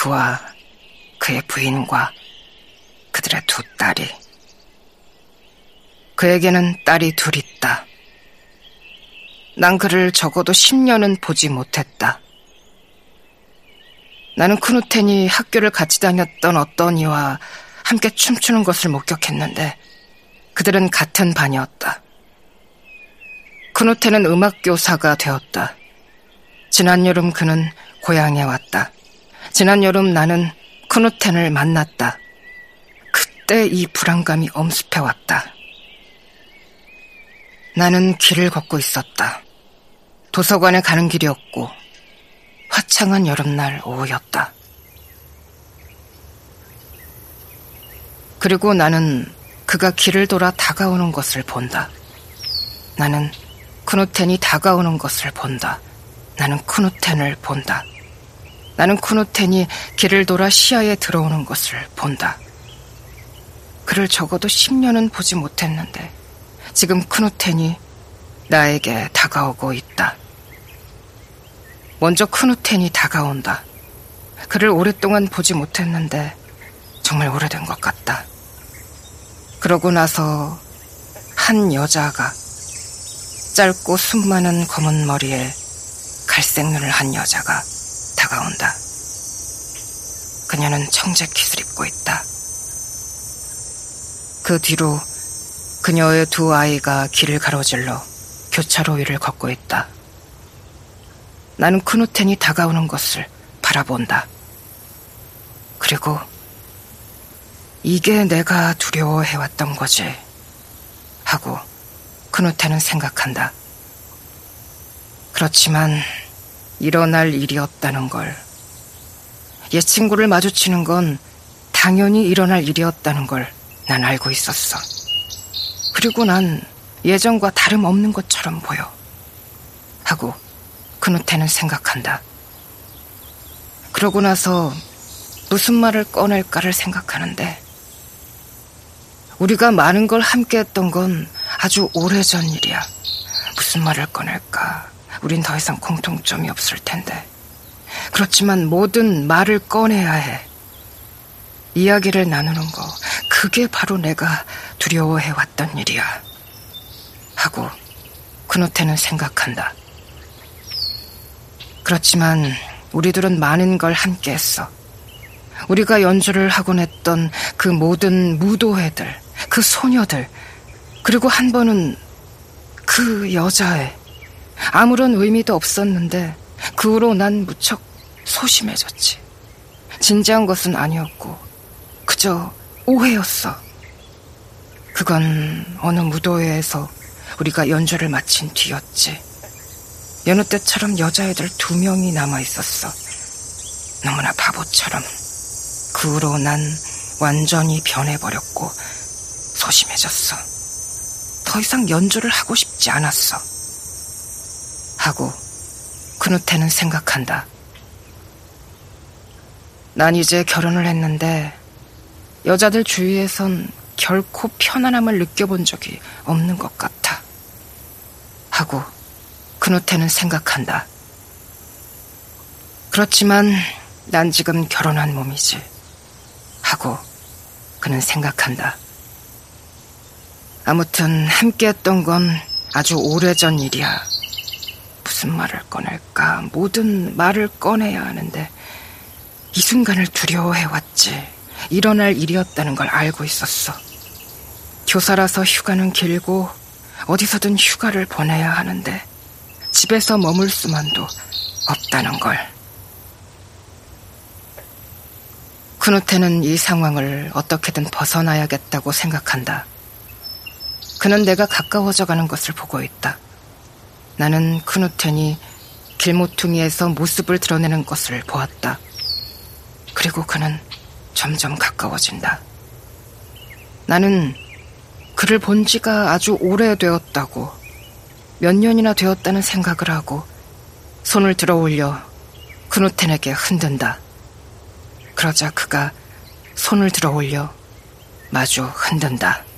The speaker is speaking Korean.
그와 그의 부인과 그들의 두 딸이. 그에게는 딸이 둘 있다. 난 그를 적어도 10년은 보지 못했다. 나는 크누텐이 학교를 같이 다녔던 어떤 이와 함께 춤추는 것을 목격했는데 그들은 같은 반이었다. 크누텐은 음악교사가 되었다. 지난 여름 그는 고향에 왔다. 지난 여름 나는 크누텐을 만났다. 그때 이 불안감이 엄습해왔다. 나는 길을 걷고 있었다. 도서관에 가는 길이었고 화창한 여름날 오후였다. 그리고 나는 그가 길을 돌아 다가오는 것을 본다. 나는 크누텐이 다가오는 것을 본다. 나는 크누텐을 본다. 나는 크누텐이 길을 돌아 시야에 들어오는 것을 본다. 그를 적어도 10년은 보지 못했는데 지금 크누텐이 나에게 다가오고 있다. 먼저 크누텐이 다가온다. 그를 오랫동안 보지 못했는데 정말 오래된 것 같다. 그러고 나서 한 여자가 짧고 숨 많은 검은 머리에 갈색 눈을 한 여자가 다가온다. 그녀는 청재킷을 입고 있다. 그 뒤로 그녀의 두 아이가 길을 가로질러 교차로 위를 걷고 있다. 나는 크누텐이 다가오는 것을 바라본다. 그리고 이게 내가 두려워해왔던 거지. 하고 크누텐은 생각한다. 그렇지만 일어날 일이었다는 걸. 옛 친구를 마주치는 건 당연히 일어날 일이었다는 걸 난 알고 있었어. 그리고 난 예전과 다름없는 것처럼 보여. 하고 그누테는 생각한다. 그러고 나서 무슨 말을 꺼낼까를 생각하는데 우리가 많은 걸 함께 했던 건 아주 오래전 일이야. 무슨 말을 꺼낼까? 우린 더 이상 공통점이 없을 텐데. 그렇지만 모든 말을 꺼내야 해. 이야기를 나누는 거, 그게 바로 내가 두려워해 왔던 일이야. 하고 그노테는 생각한다. 그렇지만 우리 들은 많은 걸 함께 했어. 우리가 연주를 하곤 했던 그 모든 무도회들, 그 소녀들, 그리고 한 번은 그 여자애. 아무런 의미도 없었는데 그 후로 난 무척 소심해졌지. 진지한 것은 아니었고 그저 오해였어. 그건 어느 무도회에서 우리가 연주를 마친 뒤였지. 여느 때처럼 여자애들 두 명이 남아 있었어. 너무나 바보처럼. 그 후로 난 완전히 변해버렸고 소심해졌어. 더 이상 연주를 하고 싶지 않았어. 하고 그누테는 생각한다. 난 이제 결혼을 했는데 여자들 주위에선 결코 편안함을 느껴본 적이 없는 것 같아. 하고 그노테는 생각한다. 그렇지만 난 지금 결혼한 몸이지. 하고 그는 생각한다. 아무튼 함께 했던 건 아주 오래전 일이야. 무슨 말을 꺼낼까? 모든 말을 꺼내야 하는데 이 순간을 두려워해왔지. 일어날 일이었다는 걸 알고 있었어. 교사라서 휴가는 길고 어디서든 휴가를 보내야 하는데 집에서 머물 수만도 없다는 걸. 크누테는 이 상황을 어떻게든 벗어나야겠다고 생각한다. 그는 내가 가까워져 가는 것을 보고 있다. 나는 크누텐이 길모퉁이에서 모습을 드러내는 것을 보았다. 그리고 그는 점점 가까워진다. 나는 그를 본 지가 아주 오래되었다고, 몇 년이나 되었다는 생각을 하고, 손을 들어 올려 크누텐에게 흔든다. 그러자 그가 손을 들어 올려 마주 흔든다.